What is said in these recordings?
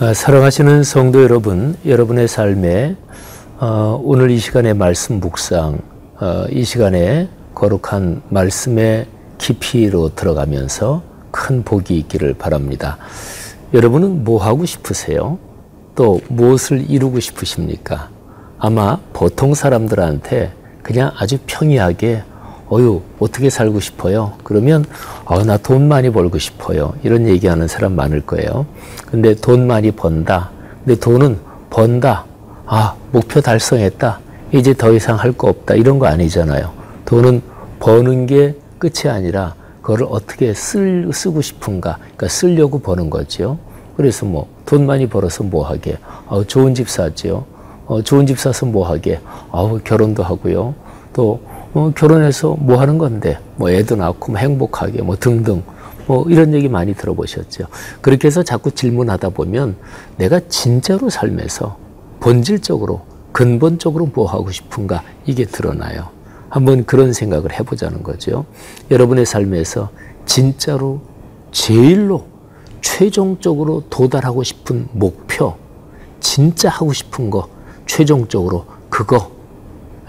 아, 사랑하시는 성도 여러분, 여러분의 삶에 어, 오늘 이 시간의 말씀 묵상, 어, 이 시간에 거룩한 말씀의 깊이로 들어가면서 큰 복이 있기를 바랍니다. 여러분은 뭐 하고 싶으세요? 또 무엇을 이루고 싶으십니까? 아마 보통 사람들한테 그냥 아주 평이하게 어유 어떻게 살고 싶어요? 그러면 어, 나 돈 많이 벌고 싶어요. 이런 얘기하는 사람 많을 거예요. 근데 돈 많이 번다. 근데 돈은 번다. 아 목표 달성했다. 이제 더 이상 할 거 없다. 이런 거 아니잖아요. 돈은 버는 게 끝이 아니라 그걸 어떻게 쓸, 쓰고 싶은가. 그러니까 쓰려고 버는 거죠. 그래서 뭐 돈 많이 벌어서 뭐 하게. 어, 좋은 집 사죠. 어, 좋은 집 사서 뭐 하게. 어, 결혼도 하고요. 또 어, 결혼해서 뭐 하는 건데, 뭐 애도 낳고 뭐 행복하게 뭐 등등. 뭐 이런 얘기 많이 들어보셨죠. 그렇게 해서 자꾸 질문하다 보면 내가 진짜로 삶에서 본질적으로 근본적으로 뭐 하고 싶은가 이게 드러나요. 한번 그런 생각을 해보자는 거죠. 여러분의 삶에서 진짜로 제일로 최종적으로 도달하고 싶은 목표, 진짜 하고 싶은 거, 최종적으로 그거,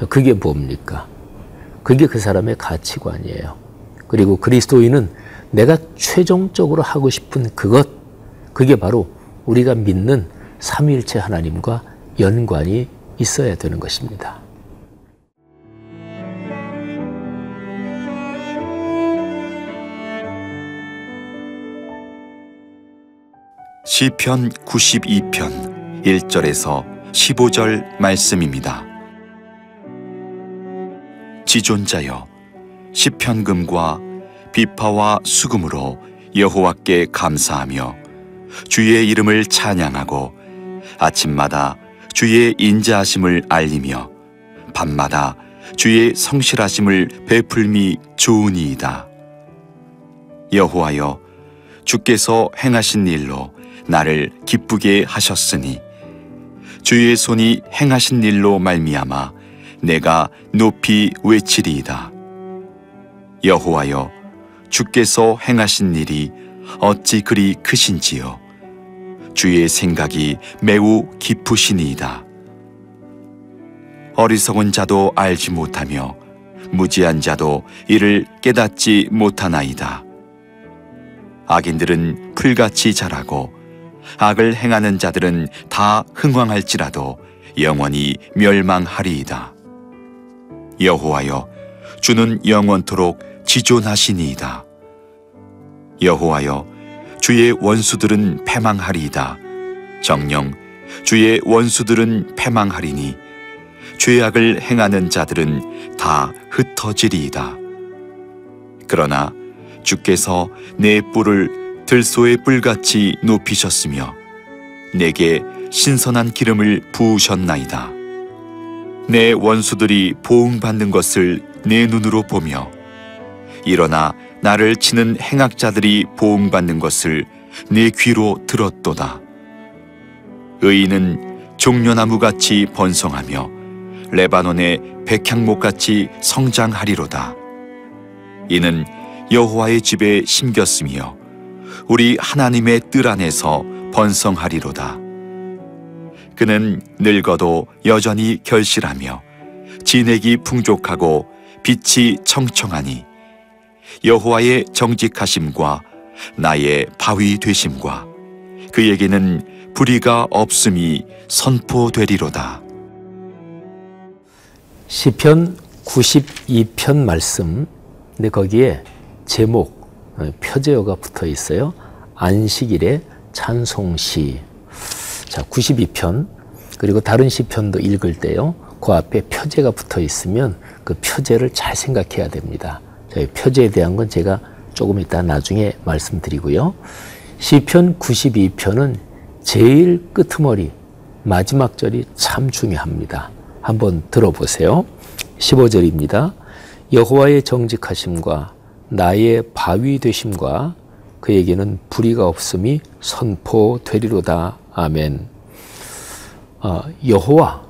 그게 뭡니까? 그게 그 사람의 가치관이에요. 그리고 그리스도인은 내가 최종적으로 하고 싶은 그것, 그게 바로 우리가 믿는 삼위일체 하나님과 연관이 있어야 되는 것입니다. 시편 92편 1절에서 15절 말씀입니다. 지존자여 시편금과 비파와 수금으로 여호와께 감사하며 주의 이름을 찬양하고 아침마다 주의 인자하심을 알리며 밤마다 주의 성실하심을 베풀미 좋으니이다. 여호와여 주께서 행하신 일로 나를 기쁘게 하셨으니 주의 손이 행하신 일로 말미암아 내가 높이 외치리이다. 여호와여 주께서 행하신 일이 어찌 그리 크신지요 주의 생각이 매우 깊으시니이다. 어리석은 자도 알지 못하며 무지한 자도 이를 깨닫지 못하나이다. 악인들은 풀같이 자라고 악을 행하는 자들은 다 흥왕할지라도 영원히 멸망하리이다. 여호와여 주는 영원토록 지존하시니이다. 여호와여 주의 원수들은 패망하리이다. 정령 주의 원수들은 패망하리니 죄악을 행하는 자들은 다 흩어지리이다. 그러나 주께서 내 뿔을 들소의 뿔같이 높이셨으며 내게 신선한 기름을 부으셨나이다. 내 원수들이 보응받는 것을 내 눈으로 보며 일어나 나를 치는 행악자들이 보응받는 것을 내 귀로 들었도다. 의인은 종려나무 같이 번성하며 레바논의 백향목 같이 성장하리로다. 이는 여호와의 집에 심겼으며 우리 하나님의 뜰 안에서 번성하리로다. 그는 늙어도 여전히 결실하며 진액이 풍족하고 빛이 청청하니 여호와의 정직하심과 나의 바위 되심과 그에게는 불의가 없음이 선포되리로다. 시편 92편 말씀. 근데 거기에 제목 어, 표제어가 붙어 있어요. 안식일의 찬송시. 자, 92편 그리고 다른 시편도 읽을 때요. 그 앞에 표제가 붙어 있으면 그 표제를 잘 생각해야 됩니다. 저희 표제에 대한 건 제가 조금 이따 나중에 말씀드리고요. 시편 92편은 제일 끄트머리 마지막 절이 참 중요합니다. 한번 들어보세요. 15절입니다. 여호와의 정직하심과 나의 바위 되심과 그에게는 불의가 없음이 선포되리로다. 아멘. 어, 여호와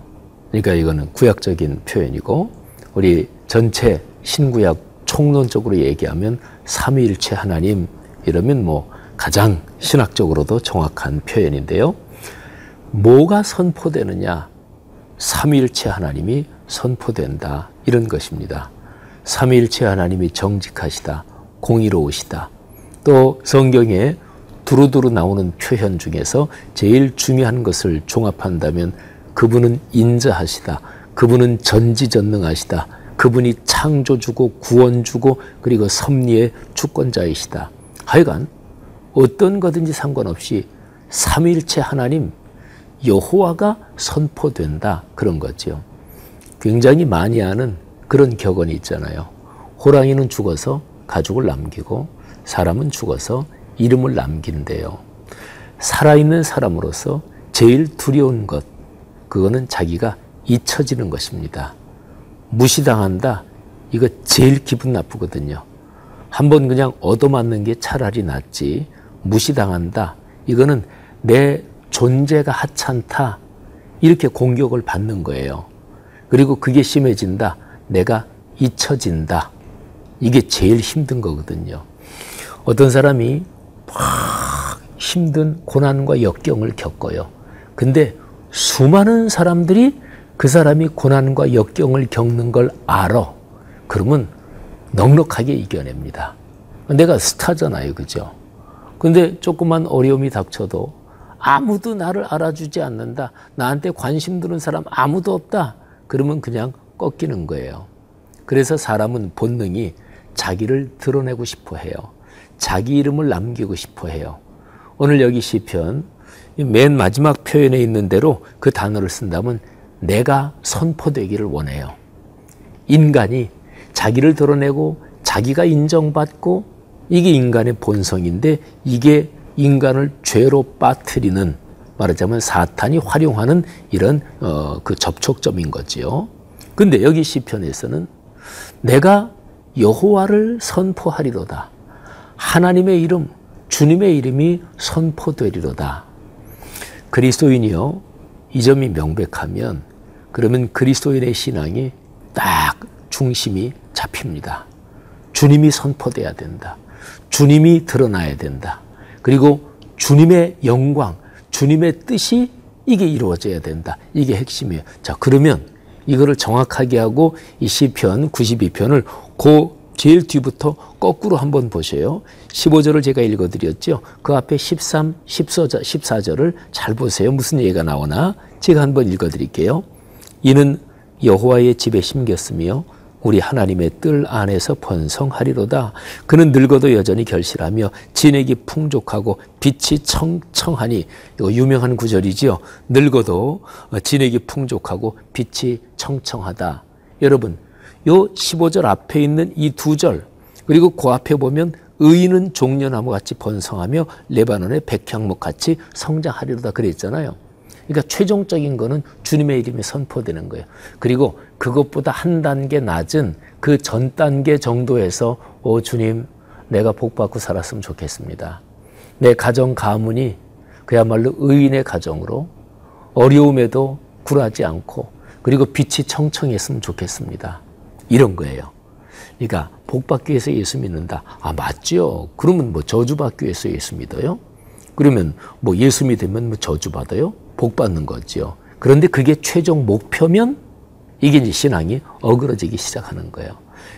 그러니까 이거는 구약적인 표현이고 우리 전체 신구약 총론적으로 얘기하면 삼위일체 하나님 이러면 뭐 가장 신학적으로도 정확한 표현인데요. 뭐가 선포되느냐? 삼위일체 하나님이 선포된다. 이런 것입니다. 삼위일체 하나님이 정직하시다. 공의로우시다. 또 성경에 두루두루 나오는 표현 중에서 제일 중요한 것을 종합한다면 그분은 인자하시다. 그분은 전지전능하시다. 그분이 창조주고 구원주고 그리고 섭리의 주권자이시다. 하여간 어떤 거든지 상관없이 삼일체 하나님 여호와가 선포된다 그런 거죠. 굉장히 많이 하는 그런 격언이 있잖아요. 호랑이는 죽어서 가죽을 남기고 사람은 죽어서 이름을 남긴대요. 살아있는 사람으로서 제일 두려운 것, 그거는 자기가 잊혀지는 것입니다. 무시당한다. 이거 제일 기분 나쁘거든요. 한번 그냥 얻어맞는 게 차라리 낫지. 무시당한다. 이거는 내 존재가 하찮다. 이렇게 공격을 받는 거예요. 그리고 그게 심해진다. 내가 잊혀진다. 이게 제일 힘든 거거든요. 어떤 사람이 막 힘든 고난과 역경을 겪어요. 근데 수많은 사람들이 그 사람이 고난과 역경을 겪는 걸 알아. 그러면 넉넉하게 이겨냅니다. 내가 스타잖아요. 그죠? 근데 조그만 어려움이 닥쳐도 아무도 나를 알아주지 않는다. 나한테 관심 두는 사람 아무도 없다. 그러면 그냥 꺾이는 거예요. 그래서 사람은 본능이 자기를 드러내고 싶어 해요. 자기 이름을 남기고 싶어 해요. 오늘 여기 시편 맨 마지막 표현에 있는 대로 그 단어를 쓴다면 내가 선포되기를 원해요. 인간이 자기를 드러내고 자기가 인정받고 이게 인간의 본성인데 이게 인간을 죄로 빠뜨리는 말하자면 사탄이 활용하는 이런 어, 그 접촉점인 거지요. 근데 여기 시편에서는 내가 여호와를 선포하리로다. 하나님의 이름, 주님의 이름이 선포되리로다. 그리스도인이요. 이 점이 명백하면 그러면 그리스도인의 신앙이 딱 중심이 잡힙니다. 주님이 선포돼야 된다. 주님이 드러나야 된다. 그리고 주님의 영광, 주님의 뜻이 이게 이루어져야 된다. 이게 핵심이에요. 자, 그러면 이거를 정확하게 하고 이 시편 92편을 그 제일 뒤부터 거꾸로 한번 보세요. 15절을 제가 읽어드렸죠. 그 앞에 13, 14절, 14절을 잘 보세요. 무슨 얘기가 나오나 제가 한번 읽어드릴게요. 이는 여호와의 집에 심겼으며 우리 하나님의 뜰 안에서 번성하리로다. 그는 늙어도 여전히 결실하며 진액이 풍족하고 빛이 청청하니 이거 유명한 구절이지요. 늙어도 진액이 풍족하고 빛이 청청하다. 여러분, 요 15절 앞에 있는 이 두 절, 그리고 그 앞에 보면 의인은 종려나무 같이 번성하며 레바논의 백향목 같이 성장하리로다 그랬잖아요. 그러니까 최종적인 거는 주님의 이름이 선포되는 거예요. 그리고 그것보다 한 단계 낮은 그 전 단계 정도에서 오 주님 내가 복 받고 살았으면 좋겠습니다. 내 가정 가문이 그야말로 의인의 가정으로 어려움에도 굴하지 않고 그리고 빛이 청청했으면 좋겠습니다. 이런 거예요. 그러니까 복 받기 위해서 예수 믿는다. 아 맞죠. 그러면 뭐 저주 받기 위해서 예수 믿어요? 그러면 뭐 예수 믿으면 뭐 저주 받아요? 복 받는 거죠. 그런데 그게 최종 목표면 이게 이제 신앙이 어그러지기 시작하는 거예요.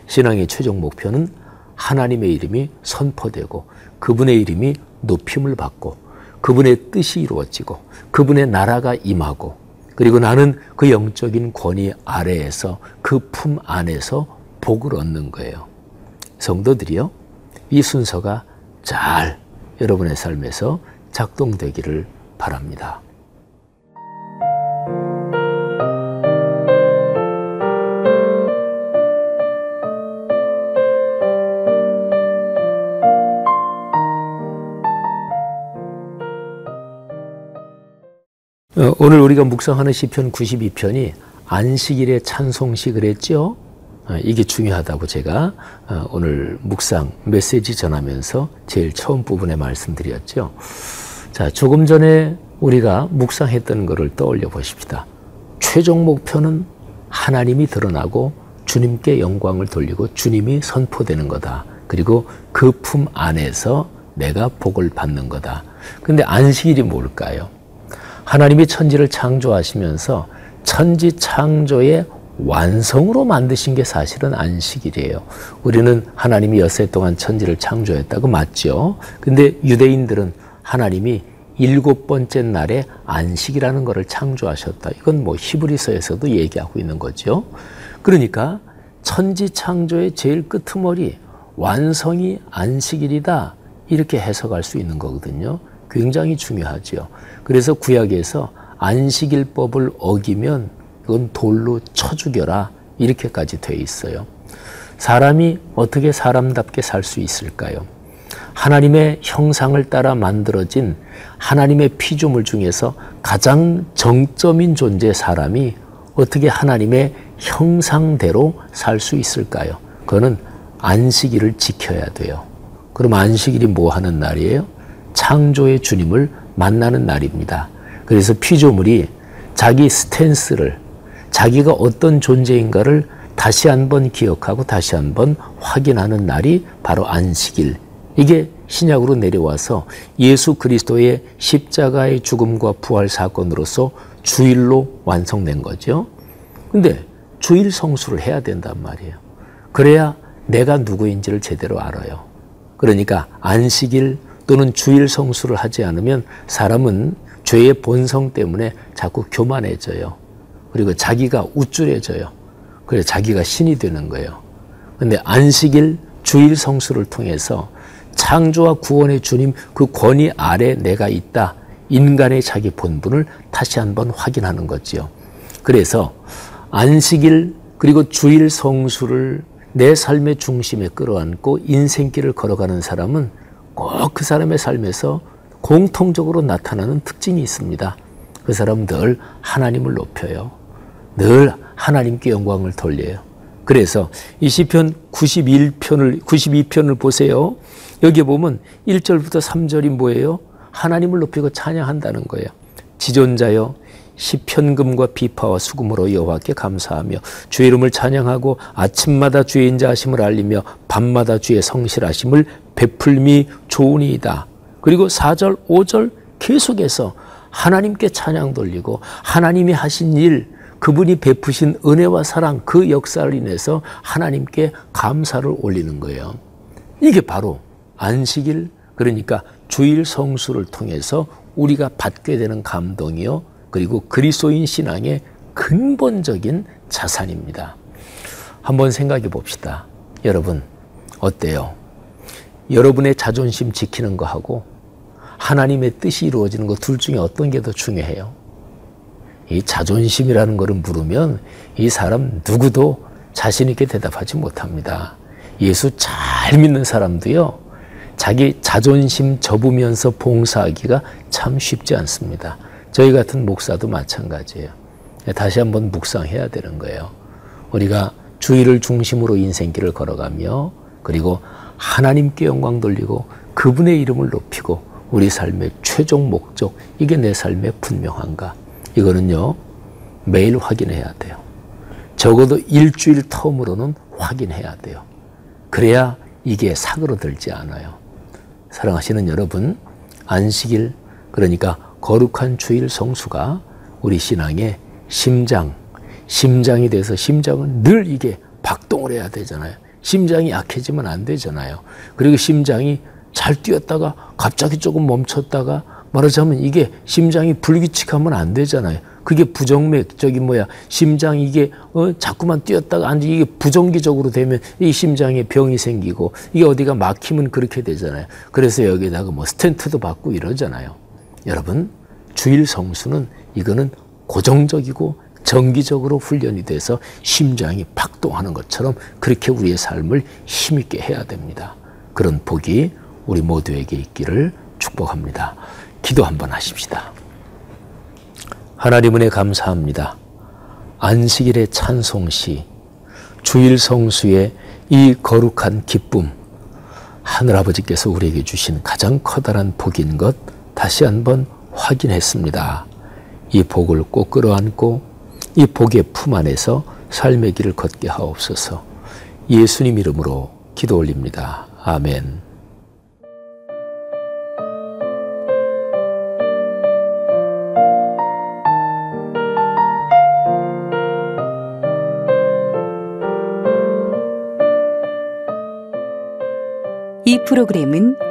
신앙의 최종 목표는 하나님의 이름이 선포되고 그분의 이름이 높임을 받고 그분의 뜻이 이루어지고 그분의 나라가 임하고 그리고 나는 그 영적인 권위 아래에서 그 품 안에서 복을 얻는 거예요. 성도들이요. 이 순서가 잘 여러분의 삶에서 작동되기를 바랍니다. 오늘 우리가 묵상하는 시편 92편이 안식일의 찬송시 그랬죠? 어, 이게 중요하다고 제가 어, 오늘 묵상 메시지 전하면서 제일 처음 부분에 말씀드렸죠. 자, 조금 전에 우리가 묵상했던 것을 떠올려 보십시다. 최종 목표는 하나님이 드러나고 주님께 영광을 돌리고 주님이 선포되는 거다. 그리고 그 품 안에서 내가 복을 받는 거다. 근데 안식일이 뭘까요? 하나님이 천지를 창조하시면서 천지 창조의 완성으로 만드신 게 사실은 안식일이에요. 우리는 하나님이 엿새 동안 천지를 창조했다고 맞죠. 근데 유대인들은 하나님이 일곱 번째 날에 안식이라는 것을 창조하셨다. 이건 뭐 히브리서에서도 얘기하고 있는 거죠. 그러니까 천지 창조의 제일 끄트머리 완성이 안식일이다. 이렇게 해석할 수 있는 거거든요. 굉장히 중요하죠. 그래서 구약에서 안식일법을 어기면 그건 돌로 쳐 죽여라. 이렇게까지 돼 있어요. 사람이 어떻게 사람답게 살 수 있을까요? 하나님의 형상을 따라 만들어진 하나님의 피조물 중에서 가장 정점인 존재 사람이 어떻게 하나님의 형상대로 살 수 있을까요? 그거는 안식일을 지켜야 돼요. 그럼 안식일이 뭐 하는 날이에요? 창조의 주님을 만나는 날입니다. 그래서 피조물이 자기 스탠스를 자기가 어떤 존재인가를 다시 한번 기억하고 다시 한번 확인하는 날이 바로 안식일. 이게 신약으로 내려와서 예수 그리스도의 십자가의 죽음과 부활 사건으로서 주일로 완성된 거죠. 근데 주일 성수를 해야 된단 말이에요. 그래야 내가 누구인지를 제대로 알아요. 그러니까 안식일 또는 주일 성수를 하지 않으면 사람은 죄의 본성 때문에 자꾸 교만해져요. 그리고 자기가 우쭐해져요. 그래서 자기가 신이 되는 거예요. 근데 안식일 주일 성수를 통해서 창조와 구원의 주님 그 권위 아래 내가 있다. 인간의 자기 본분을 다시 한번 확인하는 거지요. 그래서 안식일 그리고 주일 성수를 내 삶의 중심에 끌어안고 인생길을 걸어가는 사람은 꼭 그 사람의 삶에서 공통적으로 나타나는 특징이 있습니다. 그 사람은 늘 하나님을 높여요. 늘 하나님께 영광을 돌려요. 그래서 이 시편 91편을 92편을 보세요. 여기 보면 1절부터 3절이 뭐예요? 하나님을 높이고 찬양한다는 거예요. 지존자여 시편금과 비파와 수금으로 여호와께 감사하며 주의 이름을 찬양하고 아침마다 주의 인자하심을 알리며 밤마다 주의 성실하심을 베풀미 좋으니이다. 그리고 4절, 5절 계속해서 하나님께 찬양 돌리고 하나님이 하신 일, 그분이 베푸신 은혜와 사랑 그 역사를 인해서 하나님께 감사를 올리는 거예요. 이게 바로 안식일 그러니까 주일 성수를 통해서 우리가 받게 되는 감동이요. 그리고 그리스도인 신앙의 근본적인 자산입니다. 한번 생각해 봅시다. 여러분, 어때요? 여러분의 자존심 지키는 거하고 하나님의 뜻이 이루어지는 것 둘 중에 어떤 게 더 중요해요? 이 자존심이라는 것을 물으면 이 사람 누구도 자신 있게 대답하지 못합니다. 예수 잘 믿는 사람도요, 자기 자존심 접으면서 봉사하기가 참 쉽지 않습니다. 저희 같은 목사도 마찬가지예요. 다시 한번 묵상해야 되는 거예요. 우리가 주의를 중심으로 인생길을 걸어가며 그리고 하나님께 영광 돌리고 그분의 이름을 높이고 우리 삶의 최종 목적 이게 내 삶의 분명한가 이거는요 매일 확인해야 돼요. 적어도 일주일 텀으로는 확인해야 돼요. 그래야 이게 사그러들지 않아요. 사랑하시는 여러분, 안식일, 그러니까 거룩한 주일 성수가 우리 신앙의 심장, 심장이 돼서 심장은 늘 이게 박동을 해야 되잖아요. 심장이 약해지면 안 되잖아요. 그리고 심장이 잘 뛰었다가 갑자기 조금 멈췄다가 말하자면 이게 심장이 불규칙하면 안 되잖아요. 그게 부정맥 저기 뭐야 심장 이게 어 자꾸만 뛰었다가 안 이게 부정기적으로 되면 이 심장에 병이 생기고 이게 어디가 막히면 그렇게 되잖아요. 그래서 여기다가 뭐 스텐트도 받고 이러잖아요. 여러분 주일 성수는 이거는 고정적이고 정기적으로 훈련이 돼서 심장이 박동하는 것처럼 그렇게 우리의 삶을 힘있게 해야 됩니다. 그런 복이 우리 모두에게 있기를 축복합니다. 기도 한번 하십시다. 하나님 은혜 감사합니다. 안식일의 찬송시, 주일 성수의 이 거룩한 기쁨, 하늘아버지께서 우리에게 주신 가장 커다란 복인 것 다시 한번 확인했습니다. 이 복을 꼭 끌어안고 이 복의 품 안에서 삶의 길을 걷게 하옵소서 예수님 이름으로 기도 올립니다. 아멘. 이 프로그램은